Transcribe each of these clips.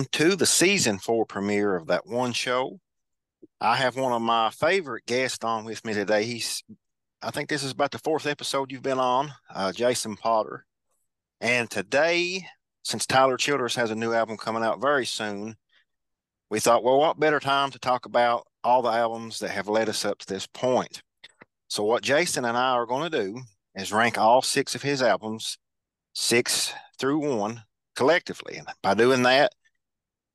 Welcome to the season four premiere of that one show. I have one of my favorite guests on with me today. He's, I think this is about the fourth episode you've been on, uh, Jason Potter. And today, since Tyler Childers has a new album coming out very soon, we thought, well, what better time to talk about all the albums that have led us up to this point? So, what Jason and I are going to do is rank all six of his albums, six through one, collectively. And by doing that,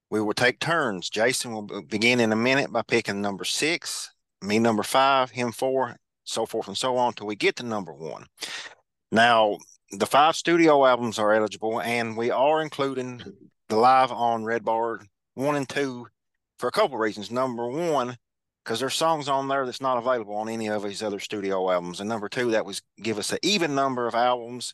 we will take turns. Jason will begin in a minute by picking number six, me number five, him four, so forth and so on till we get to number one. Now, the five studio albums are eligible, and we are including the live on Red Barn one and two for a couple reasons. Number one, because there's songs on there that's not available on any of his other studio albums, and number two, that was give us an even number of albums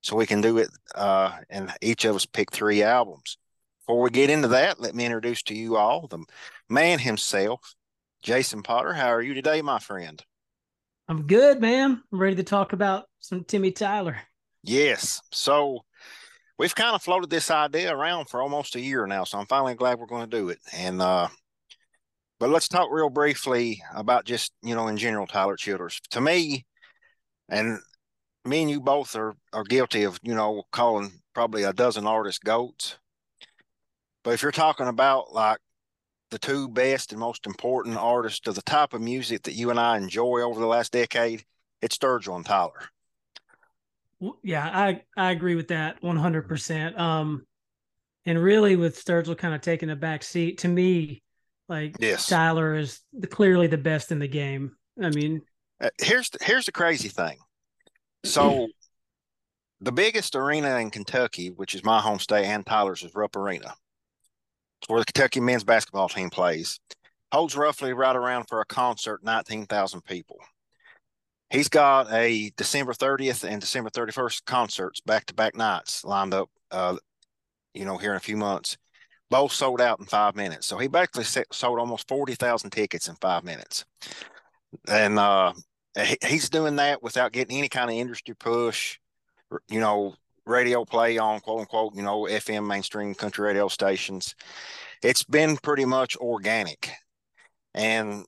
so we can do it uh, and each of us pick three albums. Before we get into that, let me introduce to you all the man himself, Jason Potter. How are you today, my friend? I'm good, man. I'm ready to talk about some Timmy Tyler. Yes. So we've kind of floated this idea around for almost a year now, so I'm finally glad we're going to do it. And uh, but let's talk real briefly about just you know in general Tyler Childers. To me, and me and you both are are guilty of you know calling probably a dozen artists goats. But if you're talking about like the two best and most important artists of the type of music that you and I enjoy over the last decade, it's Sturgill and Tyler. Yeah, I I agree with that 100%. Um and really with Sturgill kind of taking a back seat to me like Yes. Tyler is the, clearly the best in the game. I mean, Uh, here's the, here's the crazy thing. So, the biggest arena in Kentucky, which is my home state and Tyler's, is Rupp Arena. Where the Kentucky men's basketball team plays. Holds roughly right around for a concert nineteen thousand people. He's got a December thirtieth and December thirty first concerts back to back nights lined up. Uh, you know, here in a few months, both sold out in five minutes. So he basically sold almost forty thousand tickets in five minutes, and uh, he- he's doing that without getting any kind of industry push, you know, radio play on quote unquote, you know, FM mainstream country radio stations. It's been pretty much organic. And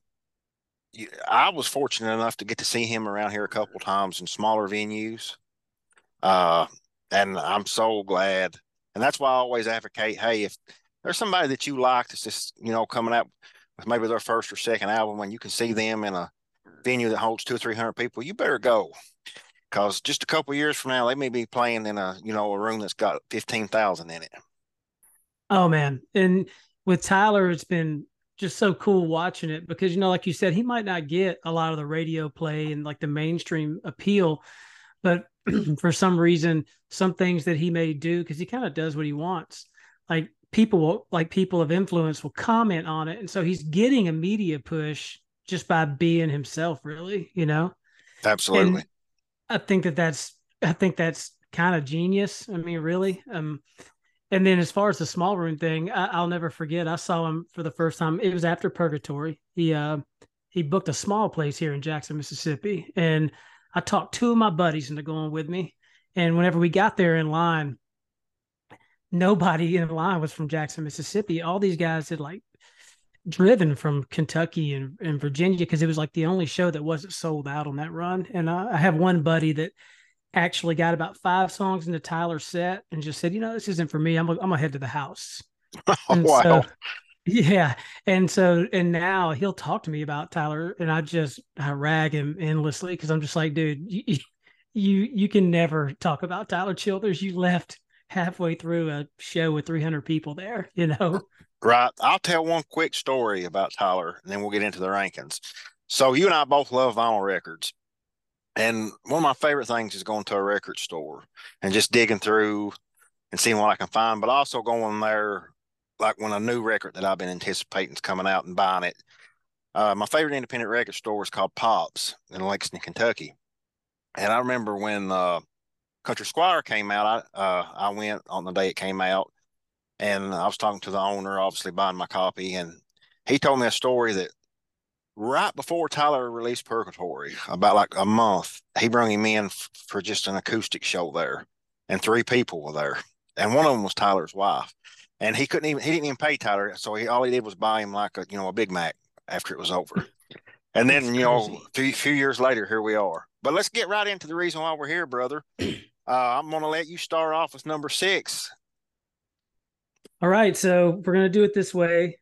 I was fortunate enough to get to see him around here a couple times in smaller venues. Uh, and I'm so glad. And that's why I always advocate, hey, if there's somebody that you like that's just, you know, coming out with maybe their first or second album and you can see them in a venue that holds two or three hundred people, you better go. Because just a couple years from now, they may be playing in a you know a room that's got fifteen thousand in it. oh man. And with Tyler it's been just so cool watching it because you know like you said he might not get a lot of the radio play and like the mainstream appeal but for some reason some things that he may do because he kind of does what he wants like people will like people of influence will comment on it and so he's getting a media push just by being himself really you know Absolutely. And I think that that's I think that's kind of genius. I mean, really. Um, and then as far as the small room thing, I, I'll never forget. I saw him for the first time. It was after Purgatory. He uh he booked a small place here in Jackson, Mississippi, and I talked two of my buddies into going with me. And whenever we got there in line, nobody in line was from Jackson, Mississippi. All these guys had like driven from Kentucky and, and Virginia because it was like the only show that wasn't sold out on that run. And I, I have one buddy that actually got about five songs into Tyler's set and just said, you know, this isn't for me. I'm, I'm gonna head to the house. Wow. so- yeah. And so, and now he'll talk to me about Tyler and I just, I rag him endlessly because I'm just like, dude, you, you, you can never talk about Tyler Childers. You left halfway through a show with 300 people there, you know? Right. I'll tell one quick story about Tyler, and then we'll get into the rankings. So you and I both love vinyl records. And one of my favorite things is going to a record store and just digging through and seeing what I can find, but also going there like when a new record that I've been anticipating is coming out and buying it. Uh, my favorite independent record store is called Pops in Lexington, Kentucky. And I remember when uh, Country Squire came out, I uh, I went on the day it came out, and I was talking to the owner, obviously buying my copy, and he told me a story that right before Tyler released Purgatory, about like a month, he brought him in for just an acoustic show there, and three people were there, and one of them was Tyler's wife, and he couldn't even he didn't even pay Tyler, so he all he did was buy him like a you know a Big Mac after it was over. And then, That's you know, a few, few years later, here we are. But let's get right into the reason why we're here, brother. Uh, I'm going to let you start off with number six. All right. So we're going to do it this way.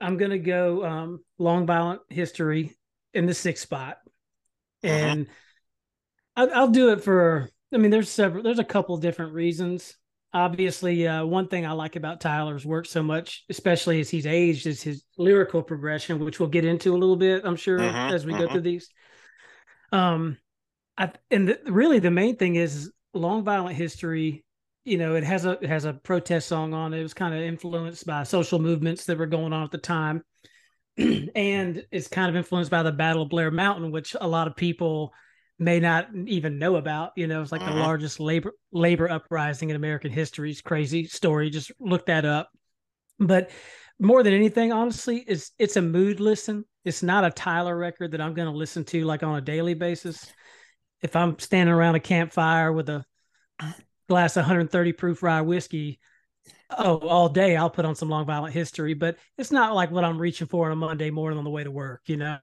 I'm going to go um, long violent history in the sixth spot. Mm-hmm. And uh-huh. I, I'll do it for, I mean, there's several, there's a couple different reasons obviously uh, one thing i like about tyler's work so much especially as he's aged is his lyrical progression which we'll get into a little bit i'm sure uh-huh, as we uh-huh. go through these um i and the, really the main thing is long violent history you know it has a it has a protest song on it it was kind of influenced by social movements that were going on at the time and it's kind of influenced by the battle of blair mountain which a lot of people may not even know about. You know, it's like the mm-hmm. largest labor labor uprising in American history. It's crazy story. Just look that up. But more than anything, honestly, is it's a mood listen. It's not a Tyler record that I'm going to listen to like on a daily basis. If I'm standing around a campfire with a glass of 130 proof rye whiskey, oh, all day I'll put on some long violent history. But it's not like what I'm reaching for on a Monday morning on the way to work. You know.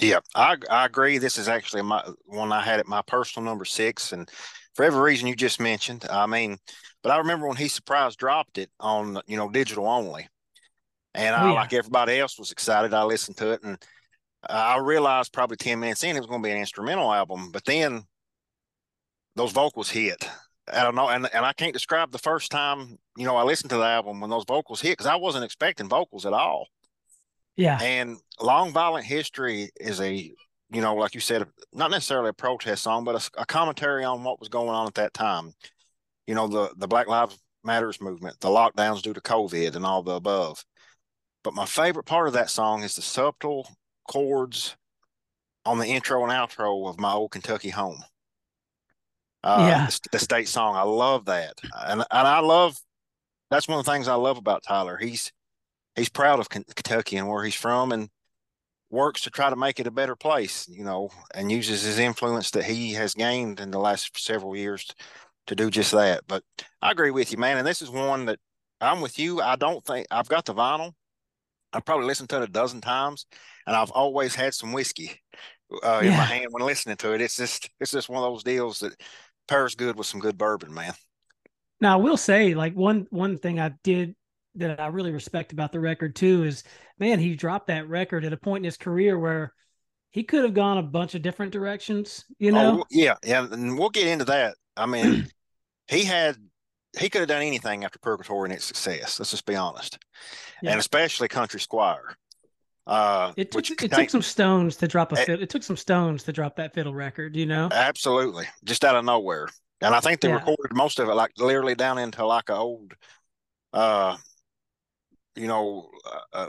Yeah, I I agree. This is actually my one I had at my personal number six, and for every reason you just mentioned. I mean, but I remember when he surprise dropped it on you know digital only, and I oh, yeah. like everybody else was excited. I listened to it, and I realized probably ten minutes in it was going to be an instrumental album, but then those vocals hit. I don't know, and and I can't describe the first time you know I listened to the album when those vocals hit because I wasn't expecting vocals at all. Yeah. And Long Violent History is a, you know, like you said, not necessarily a protest song, but a, a commentary on what was going on at that time. You know, the, the Black Lives Matters movement, the lockdowns due to COVID, and all the above. But my favorite part of that song is the subtle chords on the intro and outro of my old Kentucky home. Uh, yeah, the, the, state song. I love that, and and I love. That's one of the things I love about Tyler. He's he's proud of Kentucky and where he's from and works to try to make it a better place, you know, and uses his influence that he has gained in the last several years to do just that. But I agree with you, man. And this is one that I'm with you. I don't think I've got the vinyl. I've probably listened to it a dozen times, and I've always had some whiskey uh, in my hand when listening to it. It's just it's just one of those deals that pairs good with some good bourbon, man. Now I will say, like one one thing I did that I really respect about the record too is man, he dropped that record at a point in his career where he could have gone a bunch of different directions, you oh, know? Oh, yeah, yeah, and we'll get into that. I mean, he had he could have done anything after Purgatory and its success. Let's just be honest, yeah. and especially Country Squire. Uh, it took, it took some stones to drop a it, it took some stones to drop that fiddle record, you know? Absolutely, just out of nowhere. And I think they yeah. recorded most of it like literally down into like an old uh you know, a,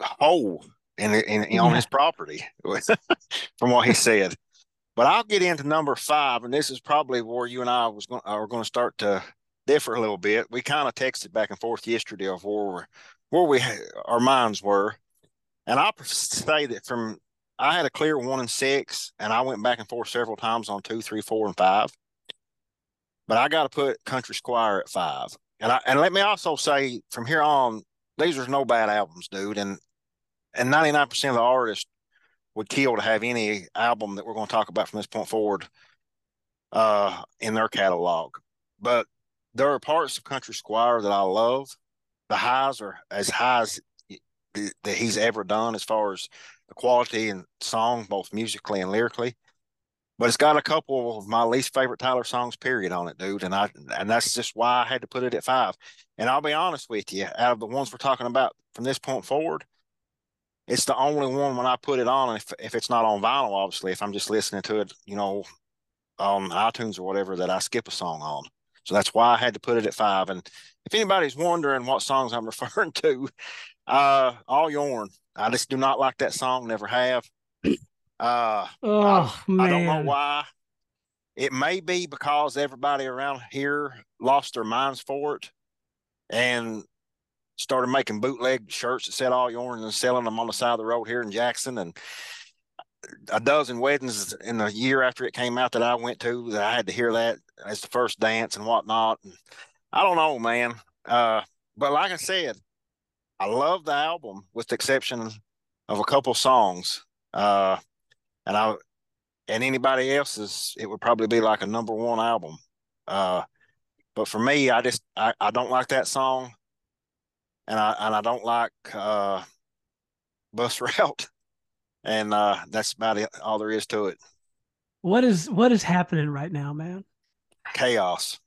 a hole in, in, in on his property, from what he said. But I'll get into number five, and this is probably where you and I was going are going to start to differ a little bit. We kind of texted back and forth yesterday of where where we our minds were, and I say that from I had a clear one and six, and I went back and forth several times on two, three, four, and five. But I got to put Country Squire at five, and I and let me also say from here on, these are no bad albums, dude. And and 99% of the artists would kill to have any album that we're going to talk about from this point forward uh, in their catalog. But there are parts of Country Squire that I love. The highs are as high as that he's ever done as far as the quality and song, both musically and lyrically but it's got a couple of my least favorite Tyler songs, period, on it, dude. And I and that's just why I had to put it at five. And I'll be honest with you, out of the ones we're talking about from this point forward, it's the only one when I put it on, if if it's not on vinyl, obviously, if I'm just listening to it, you know, on iTunes or whatever, that I skip a song on. So that's why I had to put it at five. And if anybody's wondering what songs I'm referring to, uh, All Yourn. I just do not like that song, never have. Uh, Oh I, man. I don't know why. It may be because everybody around here lost their minds for it and started making bootleg shirts that said all yours and selling them on the side of the road here in Jackson. And a dozen weddings in the year after it came out that I went to that I had to hear that as the first dance and whatnot. And I don't know, man. Uh, but like I said, I love the album with the exception of a couple songs. Uh, and I and anybody else's, it would probably be like a number one album. Uh, but for me, I just I, I don't like that song, and I and I don't like uh, Bus Route, and uh, that's about it. All there is to it. What is what is happening right now, man? Chaos.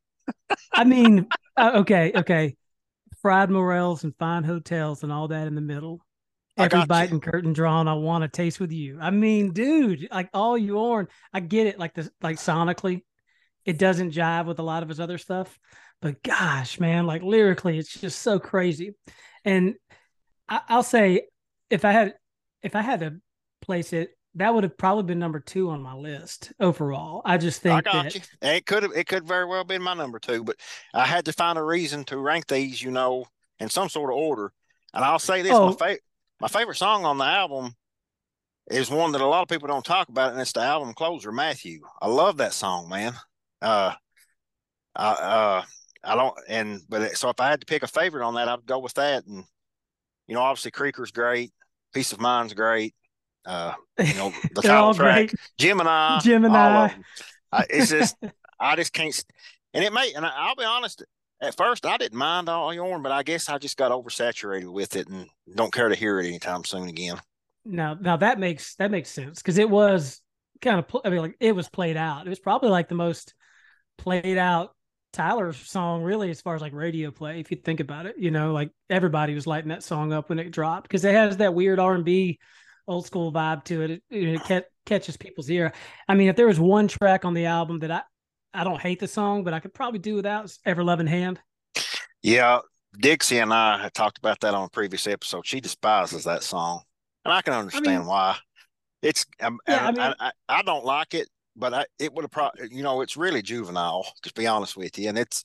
I mean, uh, okay, okay. Fried morels and fine hotels and all that in the middle. Every bite you. and curtain drawn, I want to taste with you. I mean, dude, like all you are, I get it. Like this, like sonically, it doesn't jive with a lot of his other stuff. But gosh, man, like lyrically, it's just so crazy. And I, I'll say, if I had, if I had to place it, that would have probably been number two on my list overall. I just think I that. It could have it could very well been my number two, but I had to find a reason to rank these, you know, in some sort of order. And I'll say this: Oh. my favorite my favorite song on the album is one that a lot of people don't talk about, and it's the album closer, Matthew. I love that song, man. Uh, I uh, I don't, and but it, so if I had to pick a favorite on that, I'd go with that. And you know, obviously, Creeker's great, Peace of Mind's great. Uh, you know, the title track, great. Gemini, Gemini. all of them. I, it's just I just can't. And it may, and I, I'll be honest. At first, I didn't mind all yourn, but I guess I just got oversaturated with it and don't care to hear it anytime soon again. Now, now that makes that makes sense because it was kind of. I mean, like it was played out. It was probably like the most played out Tyler song, really, as far as like radio play. If you think about it, you know, like everybody was lighting that song up when it dropped because it has that weird R and B, old school vibe to it. It, it ca- catches people's ear. I mean, if there was one track on the album that I, I don't hate the song, but I could probably do without "Ever Loving Hand." Yeah, Dixie and I had talked about that on a previous episode. She despises that song, and I can understand why. It's um, Yeah, I mean- I, I, I don't like it, but I, it would have probably you know it's really juvenile to be honest with you, and it's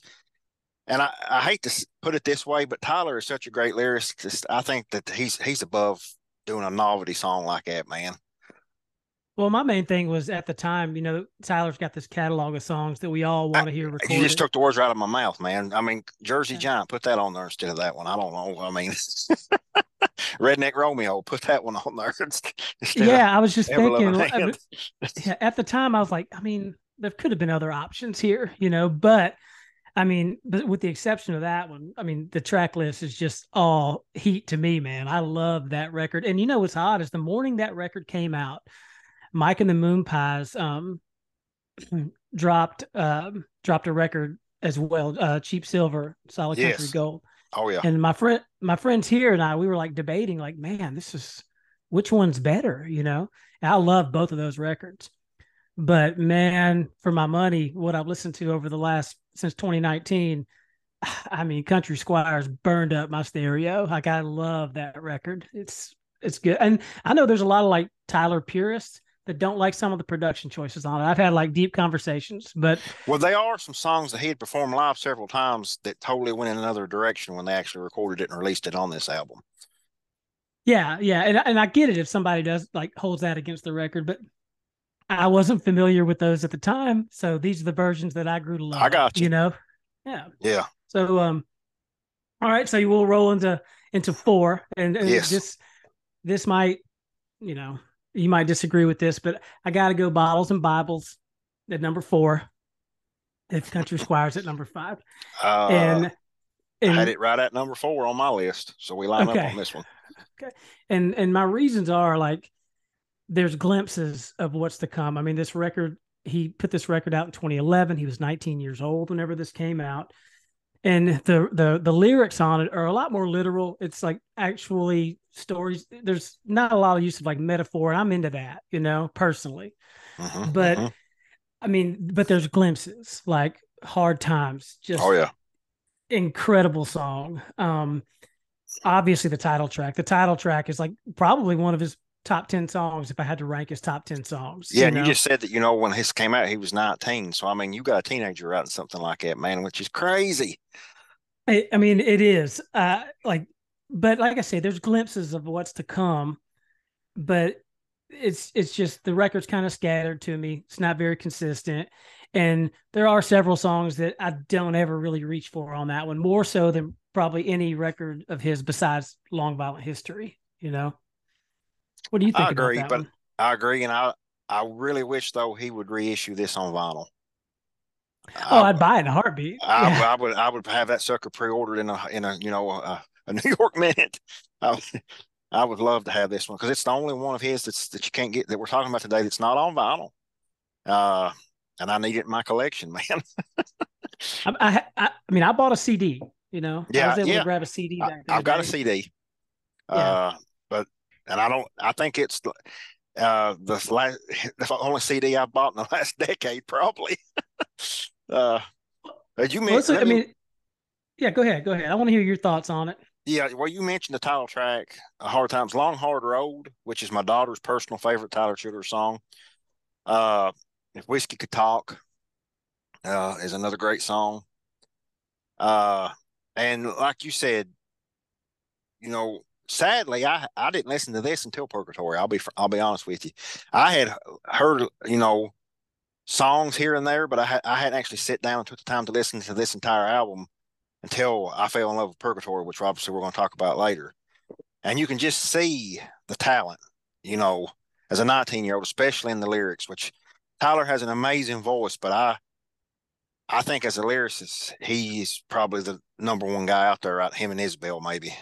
and I, I hate to put it this way, but Tyler is such a great lyricist. I think that he's he's above doing a novelty song like that, man. Well, my main thing was at the time, you know, Tyler's got this catalog of songs that we all want to hear recorded. You just took the words right out of my mouth, man. I mean, Jersey Yeah. Giant, put that on there instead of that one. I don't know. I mean, Redneck Romeo, put that one on there yeah, I was just thinking I mean, at the time I was like, I mean, there could have been other options here, you know, but I mean, but with the exception of that one, I mean, the track list is just all heat to me, man. I love that record. And you know what's odd is the morning that record came out, Mike and the Moon Pies um dropped um dropped a record as well, uh Cheap Silver, Solid Country Gold. Oh yeah. And my friend, my friends here and I, we were like debating, like, man, this is which one's better, you know? And I love both of those records, but man, for my money, what I've listened to over the last since 2019, I mean, Country Squires burned up my stereo. Like, I love that record. It's it's good, and I know there's a lot of like Tyler purists that don't like some of the production choices on it. I've had like deep conversations, but Well, there are some songs that he had performed live several times that totally went in another direction when they actually recorded it and released it on this album. Yeah, yeah, and and I get it if somebody does like holds that against the record, but I wasn't familiar with those at the time, so these are the versions that I grew to love. I got you. You know, yeah. Yeah. So um, all right, so you will roll into into four, and, and Yes. this this might, you know, you might disagree with this, but I got to go bottles and Bibles at number four. If Country Squires at number five, Uh, and I had it right at number four on my list. So we line Okay. up on this one. Okay, and and my reasons are like there's glimpses of what's to come. I mean, this record he put this record out in 2011. He was 19 years old whenever this came out, and the the the lyrics on it are a lot more literal. It's like actually stories. There's not a lot of use of like metaphor. I'm into that, you know, personally. Mhm, But mhm. I mean, but there's glimpses. Like Hard Times. Just Oh yeah. incredible song. Um, obviously the title track. The title track is like probably one of his top ten songs if I had to rank his top ten songs. Yeah, and know? you just said that you know when his came out he was 19. So I mean you got a teenager writing something like that, man, which is crazy. I, I mean, it is uh, like, but like I say, there's glimpses of what's to come, but it's it's just the record's kind of scattered to me. It's not very consistent, and there are several songs that I don't ever really reach for on that one, more so than probably any record of his besides Long Violent History. You know, what do you think I agree, but one? I agree, and I I really wish though he would reissue this on vinyl. Oh, I, I'd buy it in a heartbeat. I, yeah. I would I would have that sucker pre-ordered in a in a you know a, a New York minute. I, I would love to have this one because it's the only one of his that's that you can't get that we're talking about today that's not on vinyl. Uh, and I need it in my collection, man. I, I, I I mean, I bought a CD. You know, I Yeah, was able yeah. to grab a CD I, back. in I've the got a. CD. Yeah. Uh, and I don't. I think it's uh the last the only CD I've bought in the last decade, probably. uh, you Well, men- let's- I me- mean, yeah, go ahead, go ahead. I want to hear your thoughts on it. Yeah, well, you mentioned the title track, "A "Hard Times," "Long Hard Road," which is my daughter's personal favorite Tyler Childers song. Uh, "If Whiskey Could Talk" uh, is another great song. Uh, and like you said, you know, sadly, I I didn't listen to this until Purgatory. I'll be I'll be honest with you. I had heard you know songs here and there, but I I hadn't actually sit down and took the time to listen to this entire album until I fell in love with Purgatory, which obviously we're going to talk about later. And you can just see the talent, you know, as a 19 year old, especially in the lyrics, which Tyler has an amazing voice, but I, I think as a lyricist, he's probably the number one guy out there, right? Him and Isbell, maybe,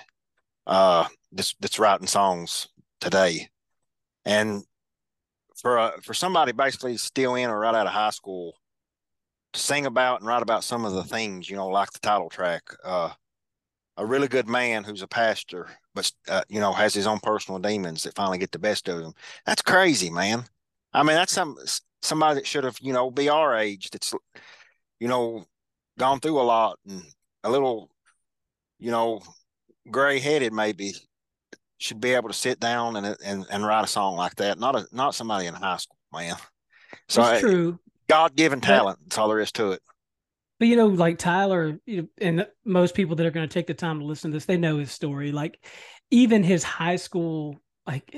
uh, that's, that's writing songs today. And for, uh, for somebody basically still in or right out of high school, to sing about and write about some of the things, you know, like the title track. Uh, a really good man who's a pastor, but uh, you know, has his own personal demons that finally get the best of him. That's crazy, man. I mean, that's some somebody that should have, you know, be our age. That's, you know, gone through a lot and a little, you know, gray headed maybe should be able to sit down and and and write a song like that. Not a not somebody in high school, man. So it's uh, true, God given But- talent. That's all there is to it. but you know, like Tyler, you know, and most people that are going to take the time to listen to this, they know his story. Like, even his high school, like,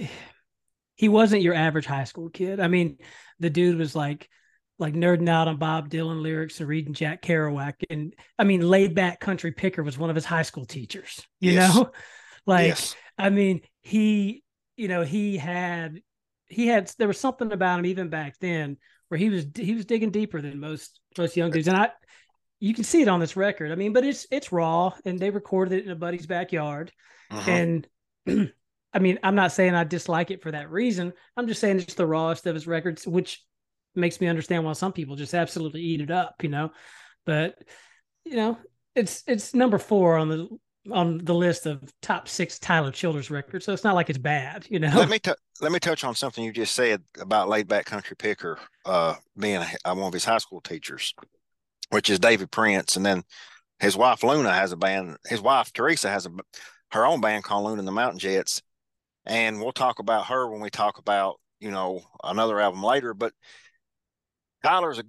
he wasn't your average high school kid. I mean, the dude was like, like nerding out on Bob Dylan lyrics and reading Jack Kerouac, and I mean, laid back country picker was one of his high school teachers. You Yes. know, like. yes. I mean, he, you know, he had, he had, there was something about him even back then where he was, he was digging deeper than most, most young dudes. And I, you can see it on this record. I mean, but it's, it's raw and they recorded it in a buddy's backyard. Mhm. And I mean, I'm not saying I dislike it for that reason. I'm just saying it's the rawest of his records, which makes me understand why some people just absolutely eat it up, you know, but you know, it's, it's number four on the, on the list of top six Tyler Childers records. So it's not like it's bad, you know? Let me t- let me touch on something you just said about laid back country picker uh, being a, uh, one of his high school teachers, which is David Prince, and then his wife Luna has a band. His wife Teresa has a her own band called Luna and the Mountain Jets, and we'll talk about her when we talk about you know another album later. But Tyler's a,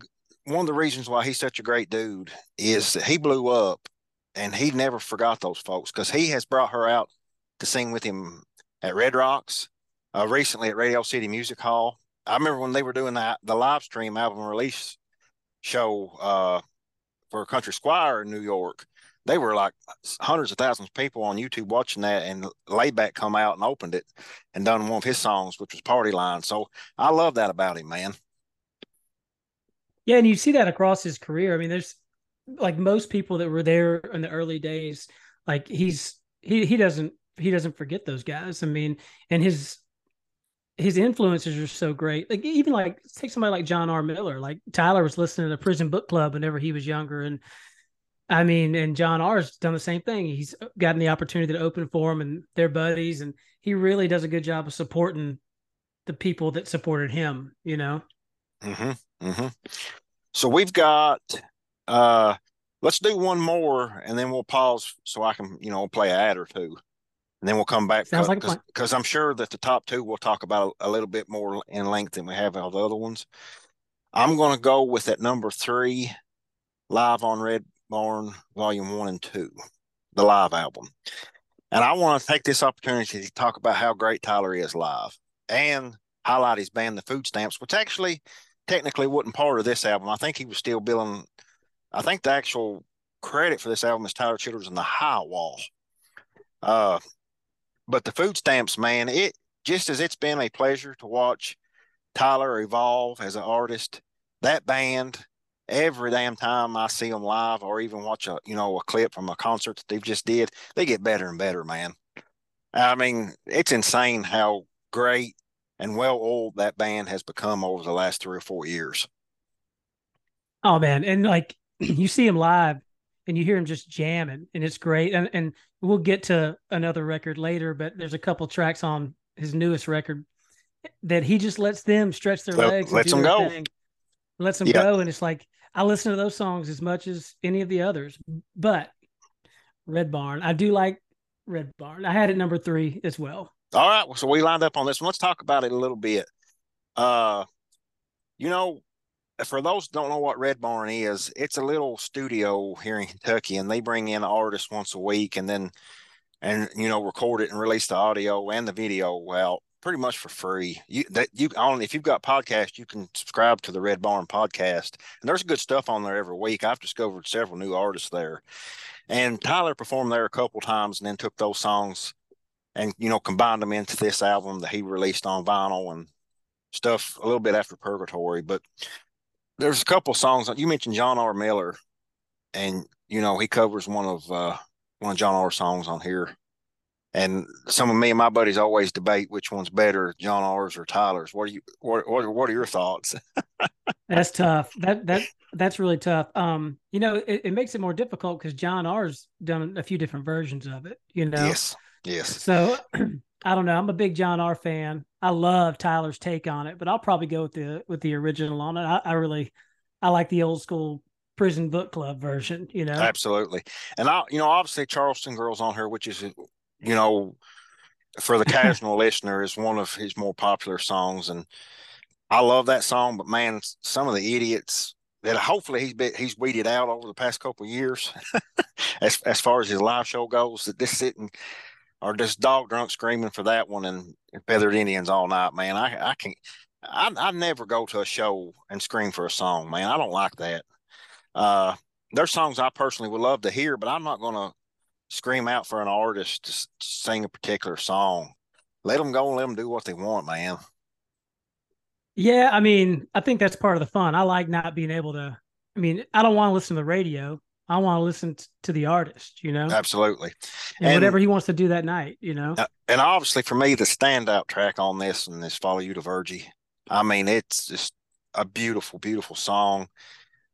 one of the reasons why he's such a great dude is that he blew up, and he never forgot those folks because he has brought her out to sing with him at Red Rocks, uh, recently at Radio City Music Hall. I remember when they were doing that the live stream album release show uh, for Country Squire in New York. They were like hundreds of thousands of people on YouTube watching that, and Layback come out and opened it and done one of his songs, which was Party Line. So I love that about him, man. Yeah, and you see that across his career. I mean, there's like most people that were there in the early days, like he's he he doesn't he doesn't forget those guys. I mean, and his his influences are so great. Like even like take somebody like John R. Miller. Like Tyler was listening to Prison Book Club whenever he was younger, and I mean, and John R. has done the same thing. He's gotten the opportunity to open for him and their buddies, and he really does a good job of supporting the people that supported him. You know. Mm-hmm. Mm-hmm. So we've got Uh, let's do one more, and then we'll pause so I can, you know, play an ad or two, and then we'll come back. Sounds like because I'm sure that the top two we'll talk about a, a little bit more in length than we have all the other ones. I'm going to go with that number three, live on Red Barn Volume One and Two, the live album. And I want to take this opportunity to talk about how great Tyler is live and highlight his band, The Food Stamps, which actually technically wasn't part of this album. I think he was still billing. I think the actual credit for this album is Tyler Childers and the Highwall. Uh, but the Food Stamps, man, it just as it's been a pleasure to watch Tyler evolve as an artist, that band every damn time I see them live or even watch a you know a clip from a concert that they've just did, they get better and better, man. I mean, it's insane how great and well old that band has become over the last three or four years. Oh man, and like you see him live and you hear him just jamming and it's great. And and we'll get to another record later, but there's a couple tracks on his newest record that he just lets them stretch their So, legs, and lets them go. thing, lets them Yeah. go, and it's like I listen to those songs as much as any of the others. But Red Barn, I do like Red Barn. I had it number three as well. All right, so we lined up on this one. Let's talk about it a little bit. Uh, you know, for those don't know what Red Barn is, it's a little studio here in Kentucky, and they bring in artists once a week, and then and you know record it and release the audio and the video Well, pretty much for free. You that you on if you've got podcast, you can subscribe to the Red Barn podcast, and there's good stuff on there every week. I've discovered several new artists there, and Tyler performed there a couple times, and then took those songs and you know combined them into this album that he released on vinyl and stuff a little bit after Purgatory. But there's a couple songs you mentioned John R. Miller, and you know he covers one of uh, one of John R. songs on here. And some of me and my buddies always debate which one's better, John R's or Tyler's. What are you? What what, what are your thoughts? That's tough. That that that's really tough. Um, you know, it, it makes it more difficult because John R's done a few different versions of it. You know, Yes, yes. So I don't know. I'm a big John R fan. I love Tyler's take on it, but I'll probably go with the with the original on it. I, I really I like the old school prison book club version, you know. Absolutely. And I, you know, obviously Charleston Girls on her, which is, you know, for the casual listener, is one of his more popular songs, and I love that song. But man, some of the idiots that hopefully he's been, he's weeded out over the past couple of years, as as far as his live show goes, that this sitting or just dog drunk screaming for that one and, feathered Indians all night, man. I I can't. I I never go to a show and scream for a song, man. I don't like that. Uh, there's songs I personally would love to hear, but I'm not going to scream out for an artist to sing a particular song. Let them go and let them do what they want, man. Yeah, I mean, I think that's part of the fun. I like not being able to. I mean, I don't want to listen to the radio. I want to listen t- to the artist, you know, Absolutely. and, and- whatever he wants to do that night, you know. Uh, And obviously, for me, the standout track on this and this "Follow You to Virgie." I mean, it's just a beautiful, beautiful song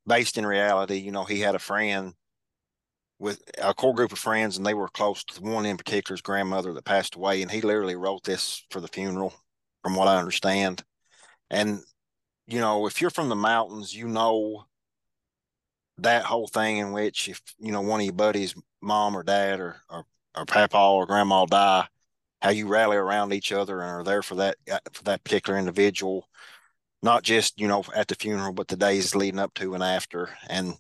based in reality. You know, he had a friend with a core group of friends, and they were close to one in particular's grandmother that passed away, and he literally wrote this for the funeral, from what I understand. And you know, if you're from the mountains, you know that whole thing in which if you know one of your buddies, mom or dad or or, or papa or grandma die, how you rally around each other and are there for that uh, for that particular individual, not just you know at the funeral, but the days leading up to and after. And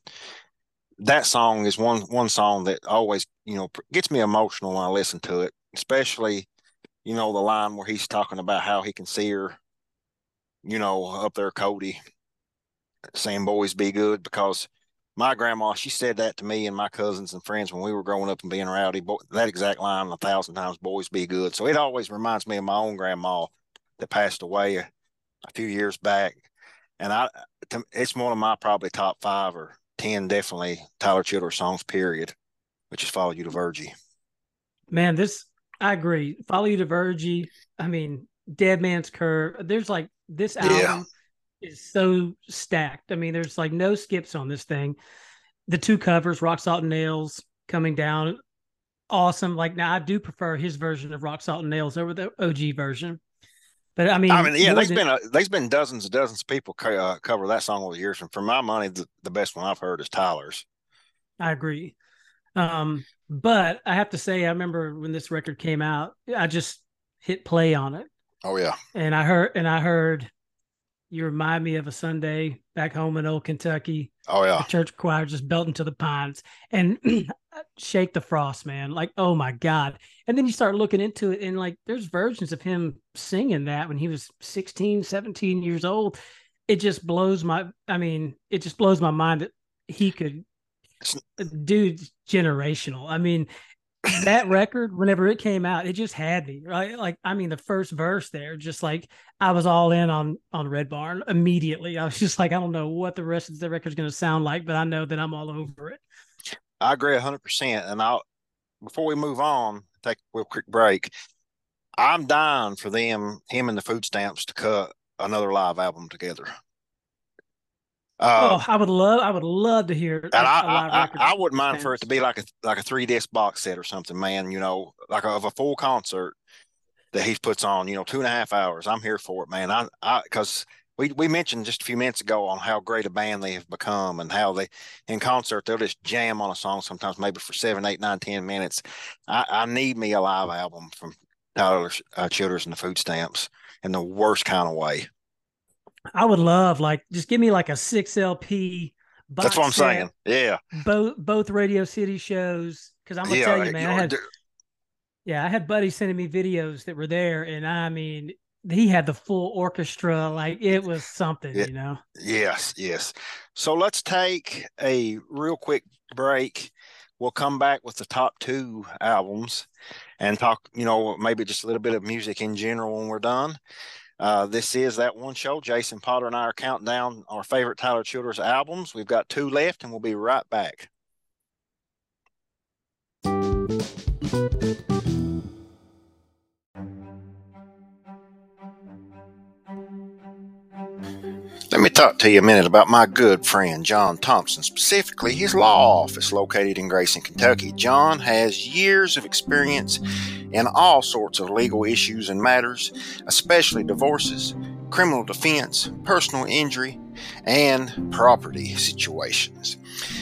that song is one one song that always you know gets me emotional when I listen to it, especially you know the line where he's talking about how he can see her, you know, up there, Cody, saying "boys be good" because my grandma she said that to me and my cousins and friends when we were growing up and being rowdy. Bo- that exact line a thousand times, "Boys be good." So it always reminds me of my own grandma that passed away a, a few years back, and I to, it's one of my probably top five or ten definitely Tyler Childers songs. Period, which is "Follow You to Virgie." Man, this I agree. Follow you to Virgie. I mean, Dead Man's Curve. There's like this album Yeah. Is so stacked. I mean, there's like no skips on this thing. The two covers, Rock Salt and Nails, coming down, awesome. Like now, I do prefer his version of Rock Salt and Nails over the OG version. But I mean, I mean, yeah, there's than- been a, there's been dozens and dozens of people co- uh, cover that song over the years, and for my money, the, the best one I've heard is Tyler's. I agree. Um, but I have to say, I remember when this record came out, I just hit play on it, Oh yeah, and I heard, and I heard, you remind me of a Sunday back home in old Kentucky. oh yeah. The church choir just belting to the pines and shake the frost, man. Like, oh my god! And then you start looking into it, and like, there's versions of him singing that when he was 16, 17 years old. It just blows my. I mean, it just blows my mind that he could dude's generational. I mean, that record, whenever it came out, it just had me right. Like, I mean, the first verse there, just like I was all in on on Red Barn immediately. I was just like, I don't know what the rest of the record's going to sound like, but I know that I'm all over it. I agree hundred percent. And I'll before we move on, take a real quick break. I'm dying for them, him and the food stamps to cut another live album together. Uh, oh, I would love, I would love to hear. and I, a live I, record I, I wouldn't mind for it to be like a like a three disc box set or something, man. You know, like a, of a full concert that he puts on. You know, two and a half hours. I'm here for it, man. I I because we we mentioned just a few minutes ago on how great a band they have become and how they in concert they'll just jam on a song sometimes maybe for seven, eight, nine, ten minutes. I, I need me a live album from Tyler uh, Childers and the Food Stamps in the worst kind of way. I would love like just give me like a six LP. That's what I'm saying. Yeah, Both both Radio City shows because I'm gonna yeah. tell you, man. I had Yeah, I had buddies sending me videos that were there, and I mean, he had the full orchestra. Like it was something, you know. Yes, yes. So let's take a real quick break. We'll come back with the top two albums and talk, you know, maybe just a little bit of music in general when we're done. Uh, this is that one show. Jason Potter and I are counting down our favorite Tyler Childers albums. We've got two left, and we'll be right back. Let me talk to you a minute about my good friend John Thompson, specifically his law office located in Grayson, Kentucky. John has years of experience in all sorts of legal issues and matters, especially divorces, criminal defense, personal injury, and property situations.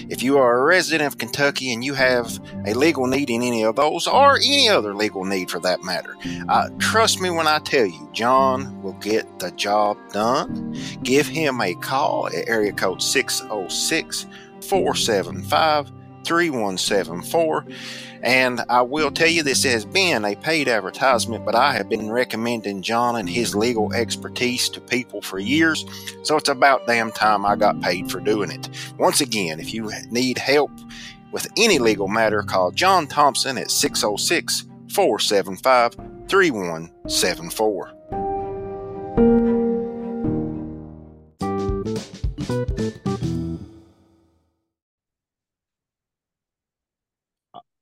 If you are a resident of Kentucky and you have a legal need in any of those, or any other legal need for that matter, uh, trust me when I tell you, John will get the job done. Give him a call at area code 606 475 3174. And I will tell you, this has been a paid advertisement, but I have been recommending John and his legal expertise to people for years. So it's about damn time I got paid for doing it. Once again, if you need help with any legal matter, call John Thompson at 606 475 3174.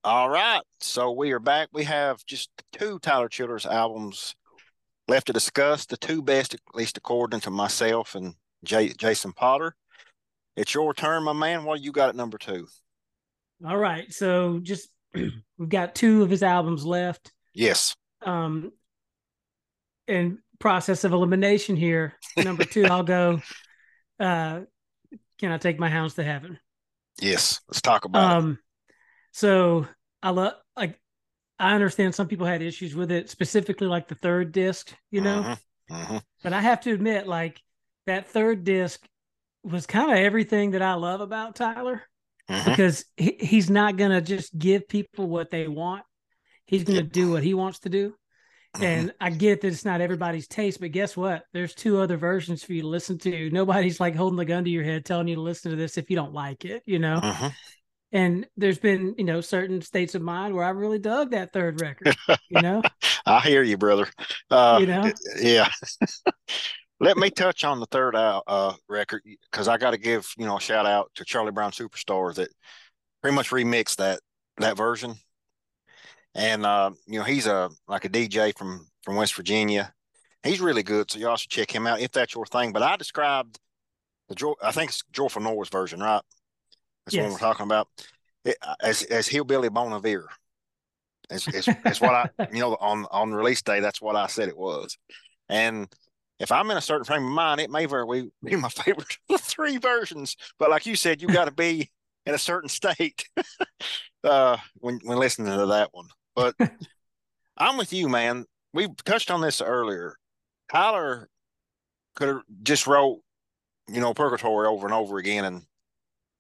All right. So we are back. We have just two Tyler Childers albums left to discuss, the two best, at least according to myself and J- Jason Potter. It's your turn, my man. What you got at number two? All right, so just we've got two of his albums left. Yes. Um, in process of elimination here. Number two, I'll go. Uh, can I take my hounds to heaven? Yes. Let's talk about it. So I love like I understand some people had issues with it, specifically like the third disc, you know. Mhm, mhm. But I have to admit, like that third disc was kind of everything that I love about Tyler Mhm. because he, he's not gonna just give people what they want. He's gonna Yep. do what he wants to do. And I get that it's not everybody's taste, but guess what? There's two other versions for you to listen to. Nobody's like holding the gun to your head telling you to listen to this if you don't like it, you know? And there's been, you know, certain states of mind where I really dug that third record, you know? I hear you, brother. Uh, You know? Yeah. Let me touch on the third uh, uh, record because I got to give you know a shout out to Charlie Brown Superstar that pretty much remixed that that version. And uh, you know he's a like a DJ from from West Virginia. He's really good, so y'all should check him out if that's your thing. But I described the Joy, I think it's Joyful Noise version, right? That's what we're talking about. It, as as Hillbilly Bon Iver. It's, it's, it's what I you know on on release day. That's what I said it was. And if I'm in a certain frame of mind, it may very well be my favorite of the three versions. But like you said, you got to be in a certain state uh, when when listening to that one. But I'm with you, man. We touched on this earlier. Tyler could have just wrote, you know, Purgatory over and over again and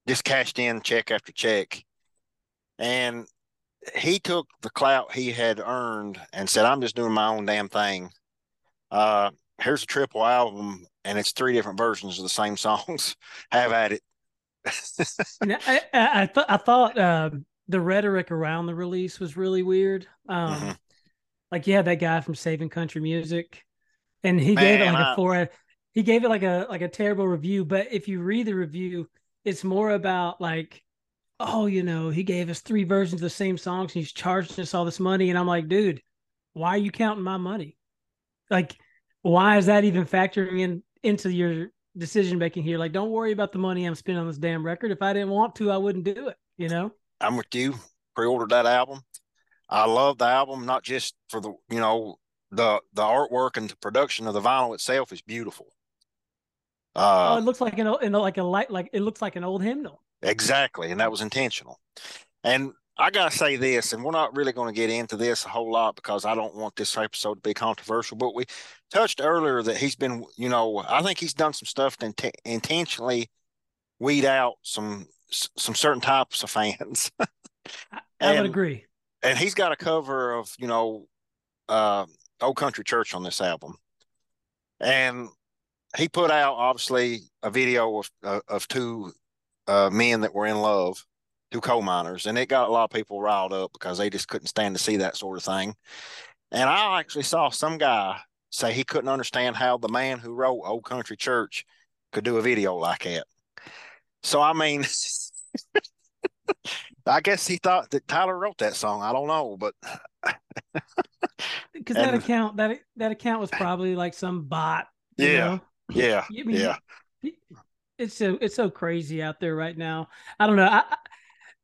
just cashed in check after check. And he took the clout he had earned and said, I'm just doing my own damn thing. Uh, here's a triple album, and it's three different versions of the same songs. Have at it. I, I, I, th- I thought uh, the rhetoric around the release was really weird. Um, mm-hmm. Like you had that guy from Saving Country Music, and he Man, gave it like I... a four. He gave it like a like a terrible review. But if you read the review, it's more about like, oh, you know, he gave us three versions of the same songs, and he's charging us all this money. And I'm like, dude, why are you counting my money? Like, why is that even factoring in into your decision making here? Like, don't worry about the money I'm spending on this damn record. If I didn't want to, I wouldn't do it. You know. I'm with you. Pre-ordered that album. I love the album, not just for the you know the the artwork and the production of the vinyl itself is beautiful. Uh, oh, it looks like an know, like a light like it looks like an old hymnal. Exactly, and that was intentional. And I gotta say this, and we're not really going to get into this a whole lot because I don't want this episode to be controversial. But we touched earlier that he's been, you know, I think he's done some stuff to int- intentionally weed out some some certain types of fans. I, I would agree. And he's got a cover of, you know, uh, Old Country Church on this album, and he put out obviously a video of uh, of two uh, men that were in love two coal miners, and it got a lot of people riled up because they just couldn't stand to see that sort of thing. And I actually saw some guy say he couldn't understand how the man who wrote Old Country Church could do a video like that. So I mean, I guess he thought that Tyler wrote that song. I don't know, but because that account that that account was probably like some bot. Yeah, know? Yeah, I mean, yeah. It's so it's so crazy out there right now. I don't know. I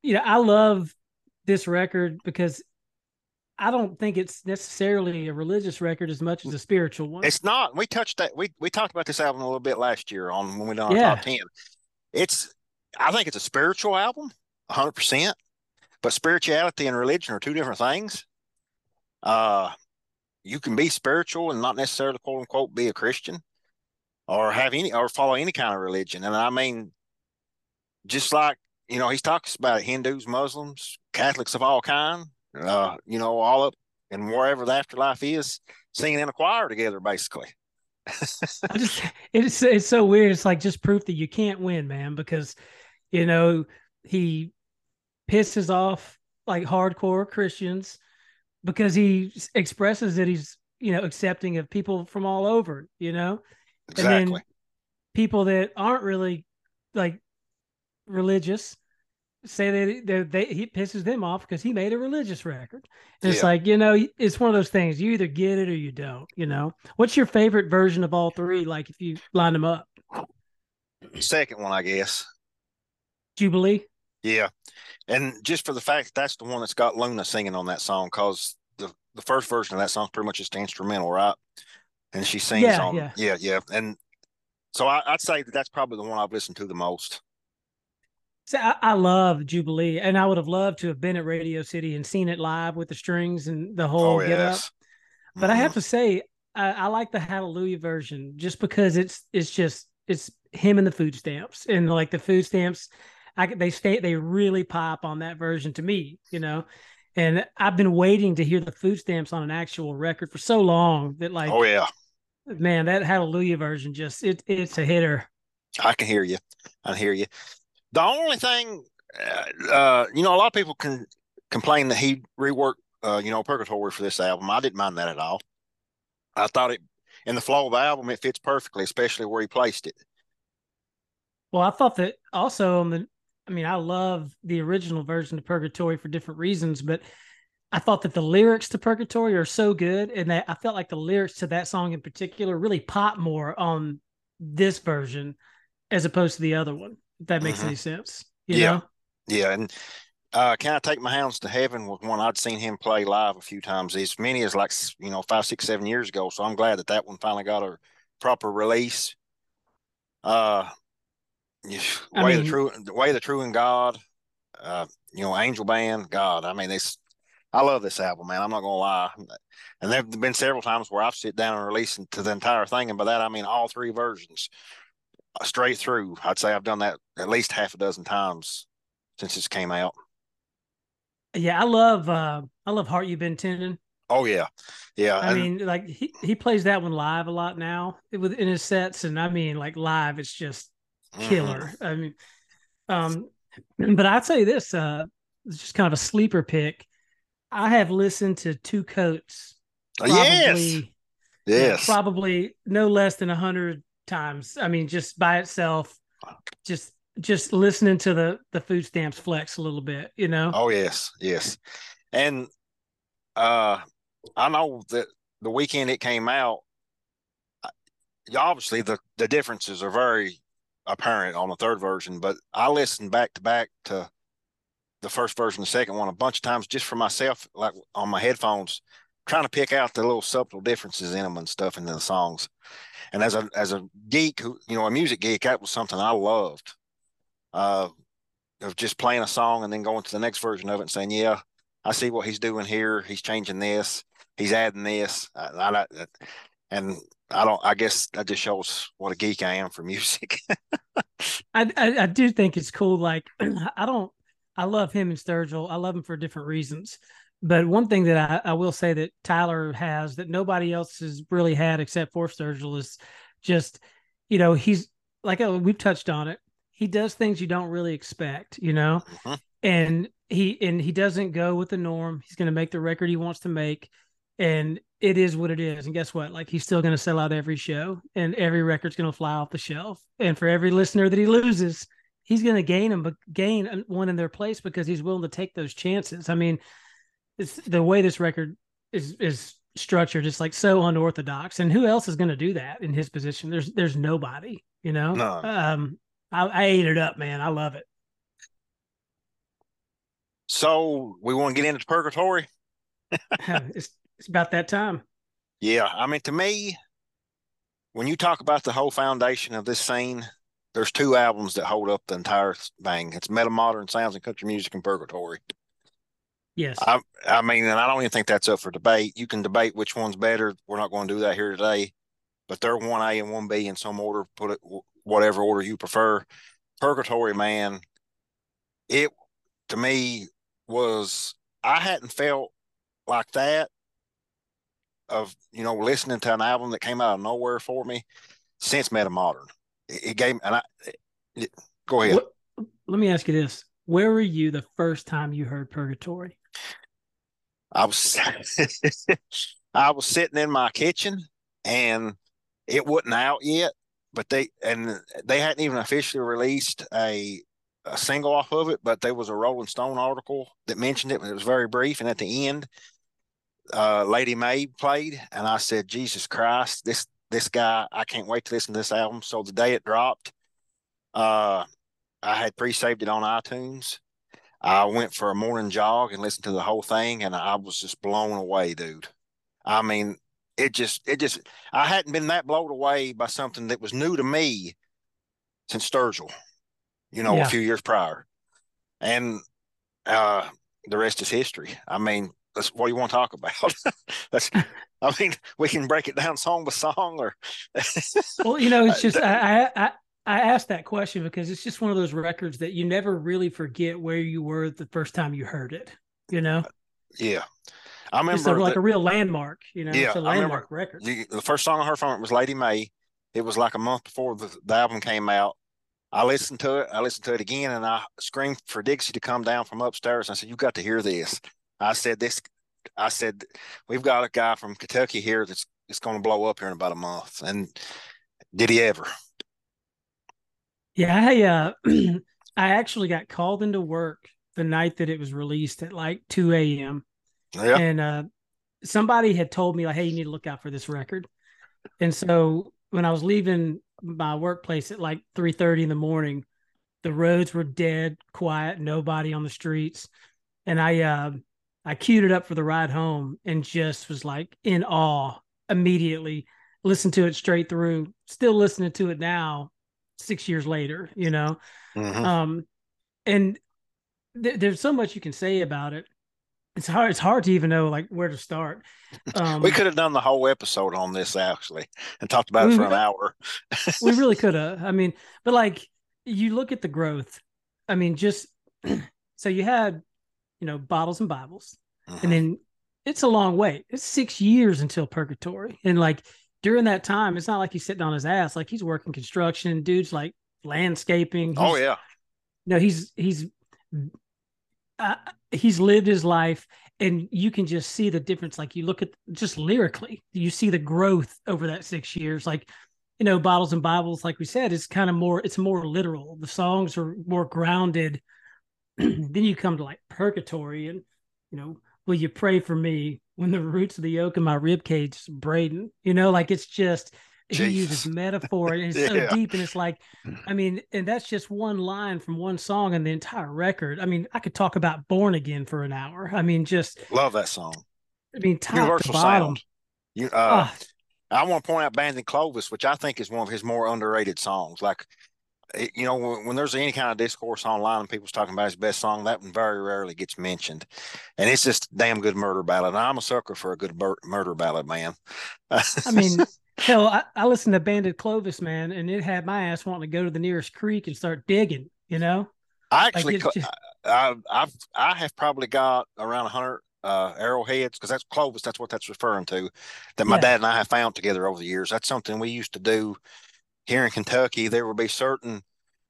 you know, I love this record because I don't think it's necessarily a religious record as much as a spiritual one. It's not. We touched that. We we talked about this album a little bit last year on when we done our yeah. top ten. It's. I think it's a spiritual album, hundred percent. But spirituality and religion are two different things. Uh, you can be spiritual and not necessarily quote unquote be a Christian, or have any or follow any kind of religion. And I mean, just like you know, he talks about Hindus, Muslims, Catholics of all kind, uh, you know, all up and wherever the afterlife is, singing in a choir together, basically. Just it's it's so weird. It's like just proof that you can't win, man, because you know, he pisses off like hardcore Christians because he expresses that he's, you know, accepting of people from all over, you know? Exactly. And then people that aren't really like religious say that they, they, he pisses them off because he made a religious record. And it's like you know, it's one of those things. You either get it or you don't. You know, what's your favorite version of all three? Like if you line them up. Second one, I guess. Jubilee. Yeah, and just for the fact that that's the one that's got Luna singing on that song, because the the first version of that song pretty much just instrumental, right? And she sings yeah, on, yeah, yeah, yeah. And so I, I'd say that that's probably the one I've listened to the most. So I, I, love Jubilee, and I would have loved to have been at Radio City and seen it live with the strings and the whole oh, get up. But mm-hmm. I have to say, I, I, like the Hallelujah version just because it's it's just it's him and the food stamps and like the food stamps. I they stay they really pop on that version to me, you know. And I've been waiting to hear the food stamps on an actual record for so long that like oh yeah, man, that Hallelujah version just it it's a hitter. I can hear you. I hear you. The only thing, uh, uh, you know, a lot of people can complain that he reworked, uh, you know, Purgatory for this album. I didn't mind that at all. I thought it, in the flow of the album, it fits perfectly, especially where he placed it. Well, I thought that also on the, I mean, I love the original version of Purgatory for different reasons, but I thought that the lyrics to Purgatory are so good, and that I felt like the lyrics to that song in particular really pop more on this version as opposed to the other one if that makes mm-hmm. any sense. yeah. Know? Yeah. And uh, "Can I Take My Hounds to Heaven" was one I'd seen him play live a few times, as many as like you know five, six, seven years ago. So I'm glad that that one finally got a proper release. Uh, way mean, the true, way the true and God, uh, you know, Angel Band, God. I mean, this. I love this album, man. I'm not gonna lie. And there've been several times where I've sit down and listened to the entire thing, and by that I mean all three versions uh, straight through. I'd say I've done that at least half a dozen times since this came out. Yeah, I love uh I love Heart You've Been Tending. Oh yeah, yeah. I and, mean, like he, he plays that one live a lot now within his sets, and I mean, like live, it's just killer. Mm-hmm. I mean, um, but I'd say this, uh, it's just kind of a sleeper pick. I have listened to Two Coats. Oh, probably, yes. Yes. probably no less than a hundred times. I mean, just by itself, just just listening to the the food stamps flex a little bit, you know. Oh yes, yes, and uh, I know that the weekend it came out, obviously the the differences are very apparent on the third version, but I listened back to back to the first version, the second one a bunch of times just for myself, like on my headphones, trying to pick out the little subtle differences in them and stuff in the songs. And as a as a geek, who you know, a music geek, that was something I loved. Uh, of just playing a song and then going to the next version of it and saying, "Yeah, I see what he's doing here. He's changing this. He's adding this." I, I, and I don't. I guess that just shows what a geek I am for music. I, I, I do think it's cool. Like I don't. I love him and Sturgill. I love him for different reasons. But one thing that I, I will say that Tyler has that nobody else has really had except for Sturgill is just, you know, he's like oh, we've touched on it. He does things you don't really expect, you know, uh-huh. and he and he doesn't go with the norm. He's going to make the record he wants to make, and it is what it is. And guess what? Like he's still going to sell out every show, and every record's going to fly off the shelf. And for every listener that he loses, he's going to gain them, but gain one in their place because he's willing to take those chances. I mean, it's the way this record is is structured. It's like so unorthodox. And who else is going to do that in his position? There's there's nobody. You know. No. Um, I, I ate it up, man. I love it. So we want to get into purgatory. it's it's about that time. Yeah, I mean, to me, when you talk about the whole foundation of this scene, there's two albums that hold up the entire thing. It's Metamodern Sounds and Country Music and Purgatory. Yes. I, I mean, and I don't even think that's up for debate. You can debate which one's better. We're not going to do that here today, but they're 1A and 1B in some order, put it whatever order you prefer. Purgatory, man, it to me was, I hadn't felt like that of you know listening to an album that came out of nowhere for me since Metamodern. It, gave and I it, go ahead. What, let me ask you this: Where were you the first time you heard Purgatory? I was I was sitting in my kitchen and it wasn't out yet, but they and they hadn't even officially released a a single off of it, but there was a Rolling Stone article that mentioned it, but it was very brief. And at the end, uh, Lady May played, and I said, Jesus Christ, this this guy, I can't wait to listen to this album. So the day it dropped, uh, I had pre-saved it on iTunes. I went for a morning jog and listened to the whole thing, and I was just blown away, dude. I mean, it just, it just, I hadn't been that blown away by something that was new to me since Sturgill, you know, yeah. a few years prior, and uh, the rest is history. I mean, that's what you want to talk about. that's, I mean, we can break it down song by song, or. well, you know, it's just I, I I asked that question because it's just one of those records that you never really forget where you were the first time you heard it. You know. Uh, yeah. I remember it's like a real landmark, you know. Yeah, it's a landmark record. The, the, first song I heard from it was Lady May." It was like a month before the, the album came out. I listened to it. I listened to it again, and I screamed for Dixie to come down from upstairs. I said, "You got to hear this." I said this. I said we've got a guy from Kentucky here that's it's going to blow up here in about a month. And did he ever? Yeah, I uh, I actually got called into work the night that it was released at like two a.m. Yeah. And uh, somebody had told me like, "Hey, you need to look out for this record." And so when I was leaving my workplace at like three thirty in the morning, The roads were dead, quiet, nobody on the streets. And I uh I queued it up for the ride home and just was like in awe immediately. Listened to it straight through. Still listening to it now, six years later. You know, Mhm. um, and th- there's so much you can say about it. It's hard. It's hard to even know like where to start. Um, we could have done the whole episode on this actually and talked about it for an hour. we really could have. I mean, but like you look at the growth. I mean, just so you had, you know, bottles and Bibles, Mhm. and then it's a long wait. It's six years until Purgatory, and like during that time, it's not like he's sitting on his ass. Like he's working construction. Dude's like landscaping. oh yeah. no he's he's uh, he's lived his life and you can just see the difference like you look at just lyrically you see the growth over that six years like you know bottles and bibles like we said it's kind of more it's more literal the songs are more grounded then you come to like purgatory and you know will you pray for me when the roots of the yoke in my rib cage braiding you know like it's just he uses metaphor and it's Yeah. so deep and it's like I mean, and that's just one line from one song and the entire record. I mean, I could talk about Born Again for an hour. I mean, just Love that song. I mean, top Universal to. Sound. You uh Ah, I want to point out Banded Clovis, which I think is one of his more underrated songs. Like, it- you know, when, when there's any kind of discourse online and people's talking about his best song, that one very rarely gets mentioned. And it's just a damn good murder ballad. And I'm a sucker for a good mur- murder ballad, man. I mean, hell, I, I listened to Banded Clovis, man, and it had my ass wanting to go to the nearest creek and start digging. You know, I actually, co- just- I, I've, I have probably got around 100 uh, arrowheads because that's Clovis. That's what that's referring to. That my Yeah. dad and I have found together over the years. That's something we used to do here in Kentucky. There will be certain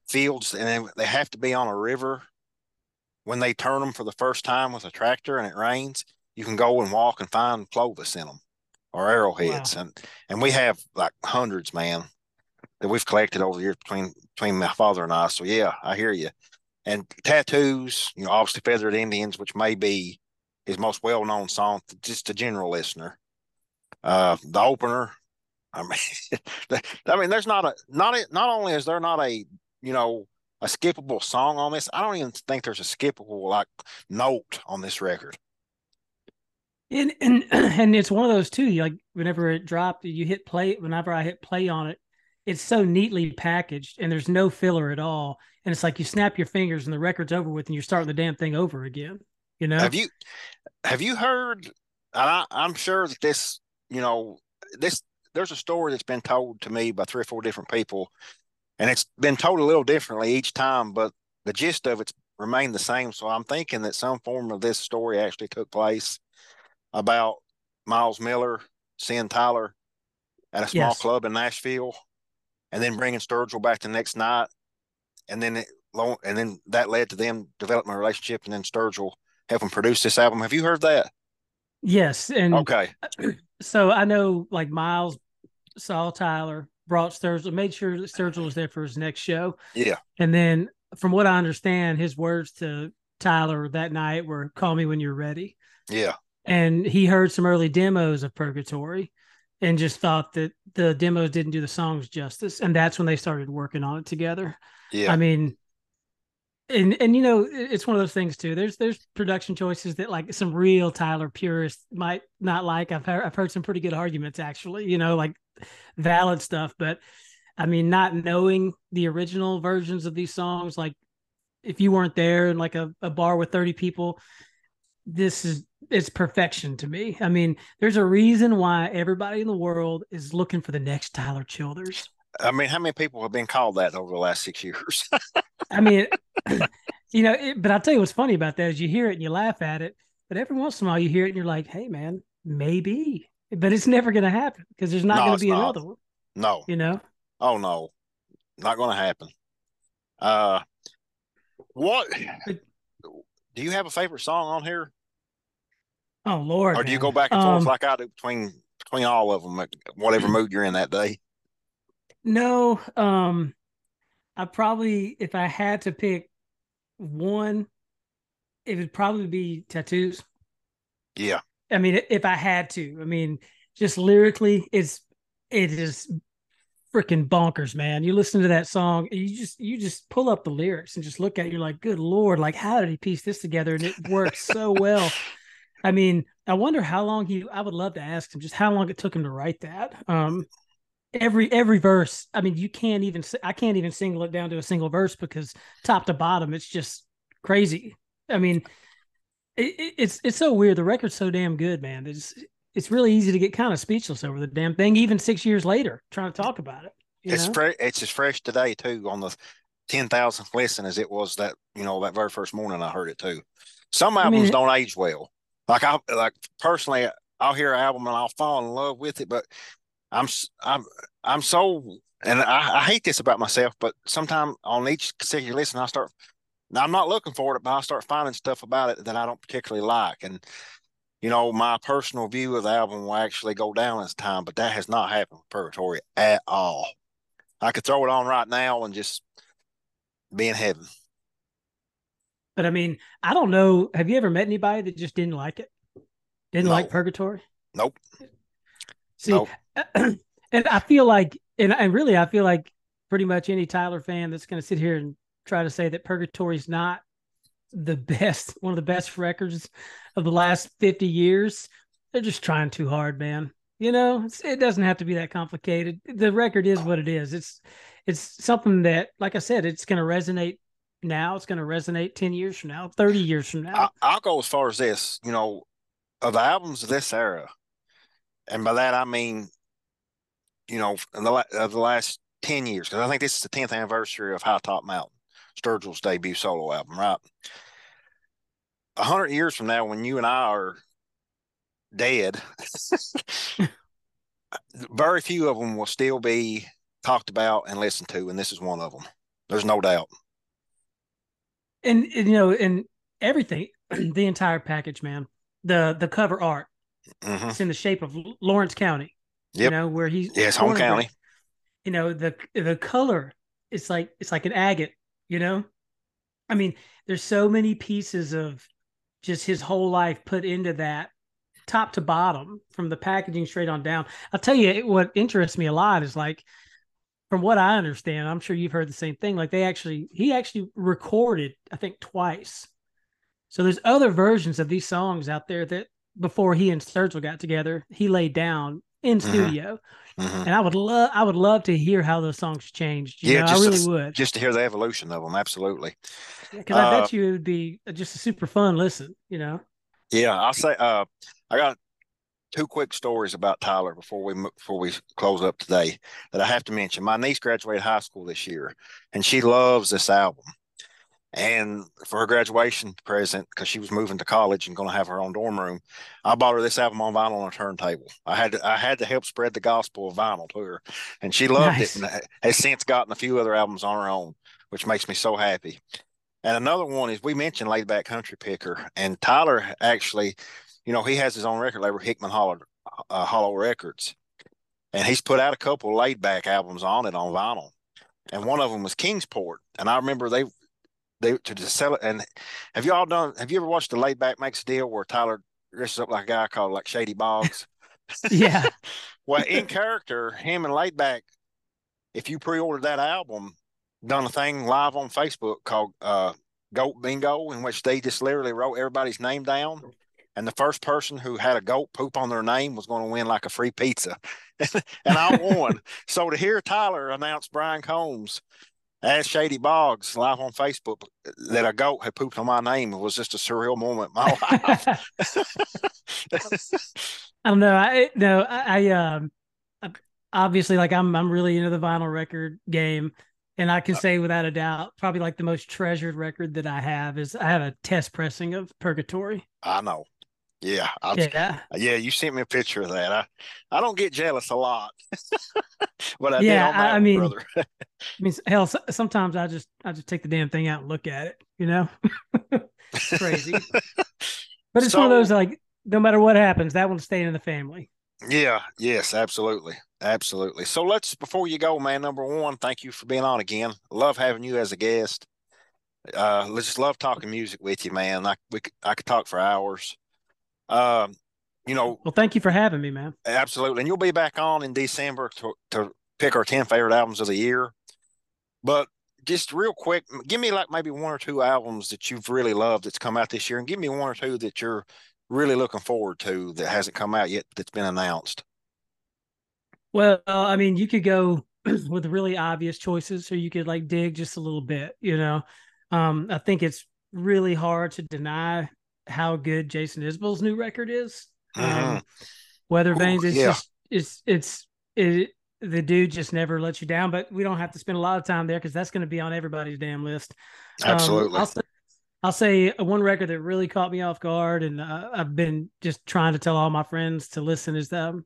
fields, and they, have to be on a river. When they turn them for the first time with a tractor and it rains, you can go and walk and find Clovis in them or arrowheads, and and we have like hundreds, man, that we've collected over the years between between my father and I. So yeah, I hear you and tattoos, you know, obviously Feathered Indians, which may be his most well known song, just a general listener. Uh, the opener, I mean, I mean, there's not a not a, not only is there not a you know a skippable song on this, I don't even think there's a skippable like note on this record. and and and it's one of those too. Like whenever it dropped, you hit play. Whenever I hit play on it, it's so neatly packaged, and there's no filler at all. And it's like you snap your fingers, and the record's over with, and you're starting the damn thing over again. You know? Have you have you heard? And I, I'm sure that this, you know, this there's a story that's been told to me by three or four different people, and it's been told a little differently each time, but the gist of it's remained the same. So I'm thinking that some form of this story actually took place about Miles Miller seeing Tyler at a small Yes. club in Nashville, and then bringing Sturgill back the next night, and then it, and then that led to them developing a relationship, and then Sturgill helping produce this album. Have you heard that? Yes, and Okay. so I know like Miles saw Tyler, brought Sturgill, made sure that Sturgill was there for his next show. Yeah. And then from what I understand, his words to Tyler that night were call me when you're ready. Yeah. And he heard some early demos of Purgatory and just thought that the demos didn't do the songs justice. And that's when they started working on it together. Yeah. I mean, and and you know, it's one of those things too. There's there's production choices that like some real Tyler purists might not like. I've heard I've heard some pretty good arguments actually. You know, like valid stuff. But I mean, not knowing the original versions of these songs, like if you weren't there in like a, a bar with 30 people, this is it's perfection to me. I mean, there's a reason why everybody in the world is looking for the next Tyler Childers. I mean, how many people have been called that over the last six years? I mean, you know, it, but I'll tell you what's funny about that is you hear it and you laugh at it, but every once in a while you hear it and you're like, hey, man, maybe, but it's never going to happen because there's not No, going to be not. another one, no. you know? Oh no. Not gonna happen. Uh what But- do you have a favorite song on here? Oh, Lord. Or do you go back and forth Um, like I do between between all of them, whatever mood you're in that day? No, um, I probably if I had to pick one, it would probably be tattoos. Yeah. I mean, if I had to, I mean, just lyrically, it's it is freaking bonkers, man. You listen to that song, you just you just pull up the lyrics and just look at it, you're like, good lord, like how did he piece this together? And it works so well. I mean, I wonder how long he I would love to ask him just how long it took him to write that. Um every every verse, I mean, you can't even I can't even single it down to a single verse because top to bottom it's just crazy. I mean, it, it's it's so weird. The record's so damn good, man. It's it's really easy to get kind of speechless over the damn thing, even six years later, trying to talk about it. It's fresh. It's as fresh today too on the ten thousandth listen as it was that you know that very first morning I heard it too. Some albums I mean, don't age well. Like I like personally, I'll hear an album and I'll fall in love with it, but I'm I'm I'm so and I, I hate this about myself, but sometimes on each consecutive listen, I start. I'm not looking for it, but I start finding stuff about it that I don't particularly like, and you know, my personal view of the album will actually go down as time, but that has not happened with Purgatory at all. I could throw it on right now and just be in heaven. But I mean, I don't know. Have you ever met anybody that just didn't like it? Didn't like Purgatory? Nope. See, nope. and I feel like, and, and really, I feel like pretty much any Tyler fan that's going to sit here and try to say that Purgatory is not the best, one of the best records of the last 50 years, they're just trying too hard, man. You know, it doesn't have to be that complicated. The record is what it is. It's it's something that, like I said, it's going to resonate now. It's going to resonate 10 years from now, 30 years from now. I, will go as far as this, you know, of the albums of this era. And by that, I mean, you know, the, of the last 10 years, because I think this is the 10th anniversary of High Top Mountain, Sturgill's debut solo album, right? a hundred years from now, when you and I are dead, very few of them will still be talked about and listened to, and this is one of them. There's no doubt. And, and you know, and everything, the entire package, man. The the cover art, mm-hmm. it's in the shape of Lawrence County. Yep. You know where he's yes, home county. You know the the color, it's like it's like an agate. You know, I mean, there's so many pieces of just his whole life put into that top to bottom from the packaging straight on down. I'll tell you what interests me a lot is like from what I understand, I'm sure you've heard the same thing. Like they actually he actually recorded, I think, twice. So there's other versions of these songs out there that before he and Sturgill got together, he laid down in mm-hmm. studio. Mm-hmm. And I would love I would love to hear how those songs changed. You yeah, know, I really to, would. Just to hear the evolution of them, absolutely. Because yeah, uh, I bet you it would be just a super fun listen, you know. Yeah, I'll say uh I got two quick stories about Tyler before we before we close up today that I have to mention. My niece graduated high school this year, and she loves this album. And for her graduation present, because she was moving to college and going to have her own dorm room, I bought her this album on vinyl on a turntable. I had to, I had to help spread the gospel of vinyl to her, and she loved nice. it. And has since gotten a few other albums on her own, which makes me so happy. And another one is we mentioned Laid Back Country Picker, and Tyler actually, you know, he has his own record label, Hickman Hollow, uh, Hollow Records, and he's put out a couple laid back albums on it on vinyl. And one of them was Kingsport, and I remember they they to just sell it. And have you all done? Have you ever watched the Laid Back Makes a Deal where Tyler dresses up like a guy called like Shady Boggs? yeah. well, in character, him and Laid Back, if you pre-ordered that album, done a thing live on Facebook called uh, Goat Bingo, in which they just literally wrote everybody's name down. And the first person who had a goat poop on their name was going to win like a free pizza. and I won. so to hear Tyler announce Brian Combs as Shady Boggs live on Facebook that a goat had pooped on my name. It was just a surreal moment in my life. I don't know. I no, I, I um obviously like I'm I'm really into the vinyl record game. And I can uh, say without a doubt, probably like the most treasured record that I have is I have a test pressing of Purgatory. I know. Yeah, I, yeah, yeah. You sent me a picture of that. I, I don't get jealous a lot, but I yeah, I, I mean, brother. I mean, hell, sometimes I just I just take the damn thing out and look at it. You know, crazy. but it's so, one of those like no matter what happens, that one's staying in the family. Yeah. Yes. Absolutely. Absolutely. So let's before you go, man. Number one, thank you for being on again. Love having you as a guest. Uh, let's just love talking music with you, man. I we I could talk for hours. Um, you know. Well, thank you for having me, man. Absolutely, and you'll be back on in December to to pick our 10 favorite albums of the year. But just real quick, give me like maybe one or two albums that you've really loved that's come out this year, and give me one or two that you're really looking forward to that hasn't come out yet that's been announced. Well, I mean, you could go with really obvious choices, or you could like dig just a little bit. You know, um, I think it's really hard to deny how good Jason Isbell's new record is. Mm-hmm. Um, Weathervanes is yeah. just it's it's it, the dude just never lets you down. But we don't have to spend a lot of time there because that's going to be on everybody's damn list. Um, Absolutely. Um, I'll, say, I'll, say, one record that really caught me off guard, and uh, I've been just trying to tell all my friends to listen is um,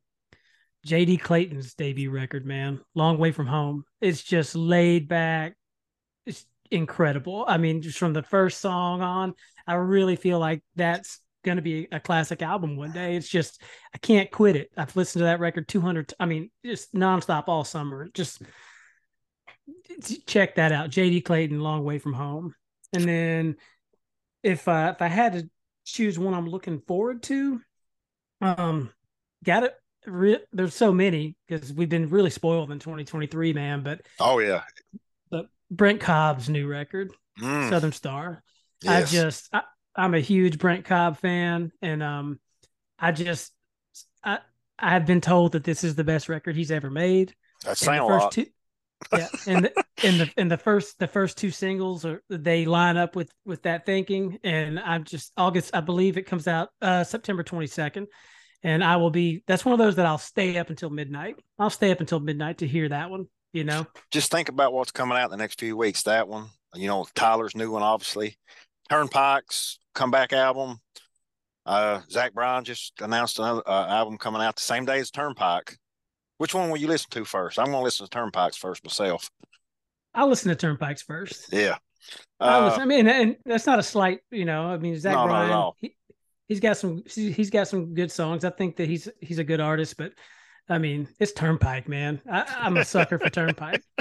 JD Clayton's debut record. Man, Long Way from Home. It's just laid back. It's incredible. I mean, just from the first song on, I really feel like that's going to be a classic album one day. It's just I can't quit it. I've listened to that record 200 I mean just nonstop all summer. Just check that out. JD Clayton Long Way from Home. And then if I if I had to choose one I'm looking forward to um got it re- there's so many because we've been really spoiled in 2023 man but oh yeah but Brent Cobb's new record mm. Southern Star yes. I just I, I'm a huge Brent Cobb fan, and um, I just I I have been told that this is the best record he's ever made. That's saying a lot. Two, yeah, and the, in the in the first the first two singles are they line up with with that thinking, and I'm just August. I believe it comes out uh September 22nd, and I will be. That's one of those that I'll stay up until midnight. I'll stay up until midnight to hear that one. You know, just think about what's coming out in the next few weeks. That one, you know, Tyler's new one, obviously. Turnpikes comeback album. Uh, Zach Bryan just announced another uh, album coming out the same day as Turnpike. Which one will you listen to first? I'm going to listen to Turnpikes first myself. I'll listen to Turnpikes first. Yeah. Uh, I mean, and that's not a slight, you know. I mean, Zach no, Bryan, he, he's got some, he's got some good songs. I think that he's he's a good artist, but I mean, it's Turnpike, man. I, am a sucker for Turnpike.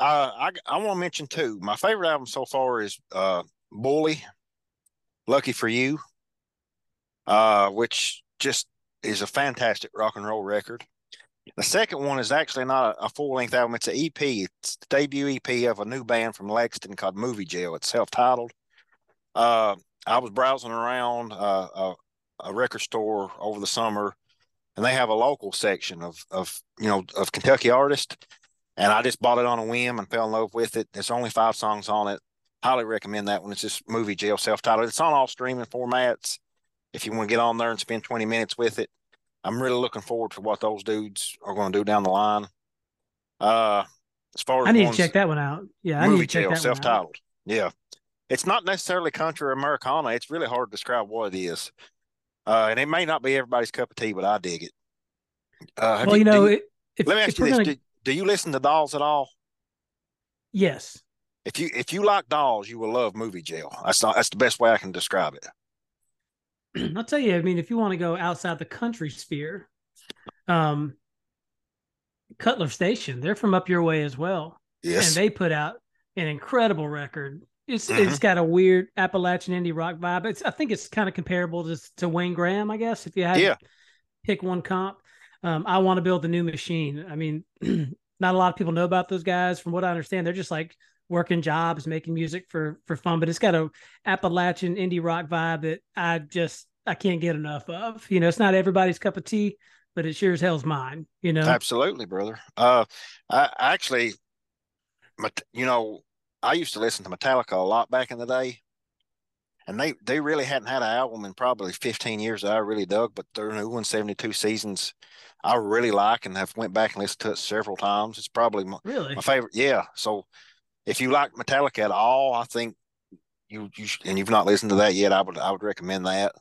Uh, I I want to mention too. My favorite album so far is uh, Bully, Lucky for You, uh, which just is a fantastic rock and roll record. The second one is actually not a, full length album, it's an EP. It's the debut EP of a new band from Lexington called Movie Jail. It's self titled. Uh, I was browsing around uh, a, a record store over the summer, and they have a local section of, of you know, of Kentucky artists. And I just bought it on a whim and fell in love with it. There's only five songs on it highly recommend that one. It's just movie jail self titled. It's on all streaming formats. If you want to get on there and spend 20 minutes with it, I'm really looking forward to what those dudes are going to do down the line. Uh, as far as I need to check that one out. Yeah, movie jail self titled. Yeah, it's not necessarily country or Americana. It's really hard to describe what it is. Uh, and it may not be everybody's cup of tea, but I dig it. Uh, well, you, you know, you, if, let me ask you this: gonna... do, do you listen to Dolls at all? Yes if you if you like dolls, you will love Movie Jail. That's not that's the best way I can describe it. I'll tell you. I mean, if you want to go outside the country sphere, um, Cutler Station, they're from up your way as well. Yes, and they put out an incredible record. It's mm-hmm. it's got a weird Appalachian indie rock vibe. It's I think it's kind of comparable to to Wayne Graham, I guess. If you had yeah. to pick one comp, um, I want to build the new machine. I mean, not a lot of people know about those guys. From what I understand, they're just like working jobs, making music for for fun, but it's got a Appalachian indie rock vibe that I just I can't get enough of. You know, it's not everybody's cup of tea, but it sure as hell's mine. You know, absolutely, brother. Uh, I actually, you know, I used to listen to Metallica a lot back in the day, and they they really hadn't had an album in probably 15 years that I really dug, but their new one, 72 Seasons, I really like and have went back and listened to it several times. It's probably my, really my favorite. Yeah, so if you like Metallica at all, I think you you and you've not listened to that yet, I would I would recommend that.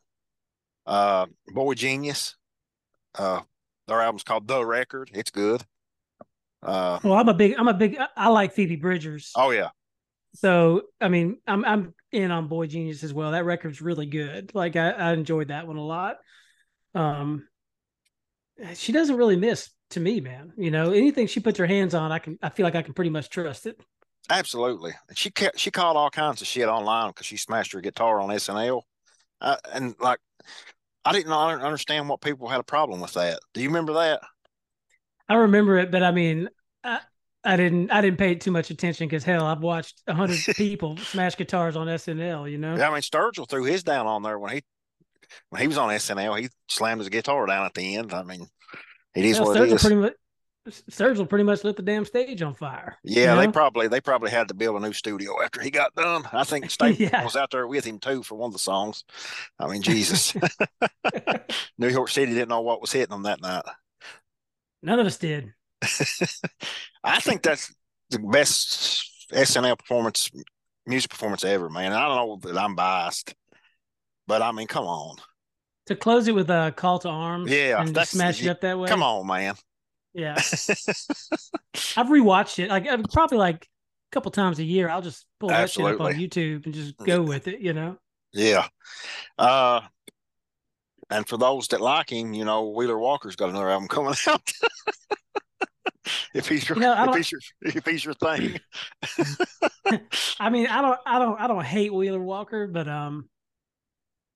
Uh, boygenius, uh, their album's called The Record. It's good. Uh, well, I'm a big I'm a big I like Phoebe Bridgers. Oh yeah. So I mean, I'm I'm in on boygenius as well. That record's really good. Like I, I enjoyed that one a lot. Um, she doesn't really miss to me, man. You know, anything she puts her hands on, I can I feel like I can pretty much trust it. Absolutely. She kept, she called all kinds of shit online because she smashed her guitar on SNL. Uh, and like, I didn't understand what people had a problem with that. Do you remember that? I remember it, but I mean, I, I didn't I didn't pay too much attention because hell, I've watched a hundred people smash guitars on SNL. You know. Yeah, I mean Sturgill threw his down on there when he when he was on SNL. He slammed his guitar down at the end. I mean, it is Hell, what Sturgill it is. pretty much Sturgill pretty much lit the damn stage on fire. you Yeah, they probably they probably had to build a new studio after he got done. I think State Yeah. was out there with him too for one of the songs. I mean, Jesus, New York City didn't know what was hitting them that night. None of us did. I think that's the best SNL performance, music performance ever, man. I don't know that I'm biased, but I mean, come on, To close it with a call to arms, Yeah, and that's- smash it up that way. come on, man. Yeah. I've rewatched it like probably like a couple times a year. I'll just pull that shit up on YouTube and just go with it. You know. Yeah. Uh, and for those that like him, you know, Wheeler Walker's got another album coming out. if he's your, You know, if he's your, if he's your thing, I mean, I don't, I don't, I don't hate Wheeler Walker, but um,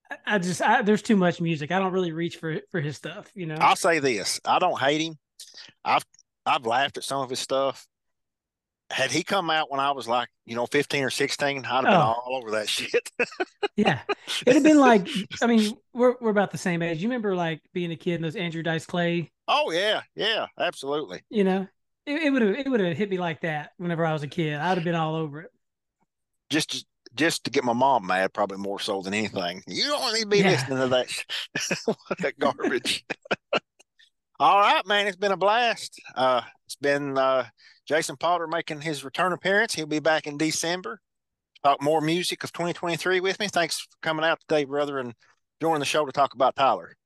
I- I just I, there's too much music. I don't really reach for for his stuff. You know. I'll say this: I don't hate him. I've I've laughed at some of his stuff. Had he come out when I was like, you know, fifteen or sixteen, I'd have been Oh. all over that shit. Yeah, it'd have been like, I mean, we're we're about the same age. You remember like being a kid and those Andrew Dice Clay, oh yeah, yeah, absolutely. you know? It, it would have it would have hit me like that whenever I was a kid. I'd have been all over it. Just just to get my mom mad, probably more so than anything. You don't need to be Yeah. listening to that that garbage. All right, man. It's been a blast. Uh, it's been uh, Jason Potter making his return appearance. He'll be back in December. Talk more music of 2023 with me. Thanks for coming out today, brother, and joining the show to talk about Tyler.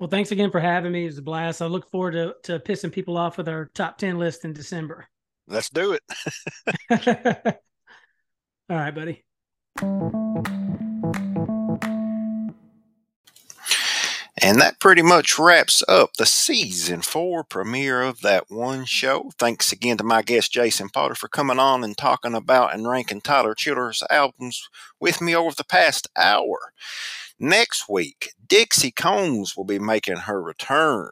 Well, thanks again for having me. It was a blast. I look forward to to pissing people off with our top ten list in December. Let's do it. all right, buddy. And that pretty much wraps up the season four premiere of that one show. Thanks again to my guest Jason Potter for coming on and talking about and ranking Tyler Childers' albums with me over the past hour. Next week, Dixie Combs will be making her return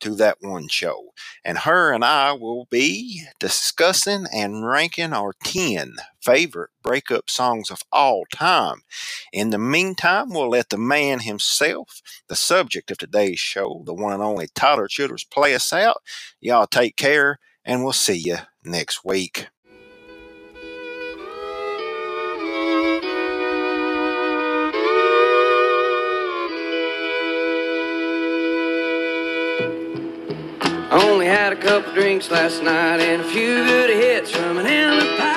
to that one show, and her and I will be discussing and ranking our 10 favorite breakup songs of all time. In the meantime, we'll let the man himself, the subject of today's show, the one and only Tyler Childers, play us out. Y'all take care, and we'll see you next week. I only had a couple drinks last night and a few good hits from an inner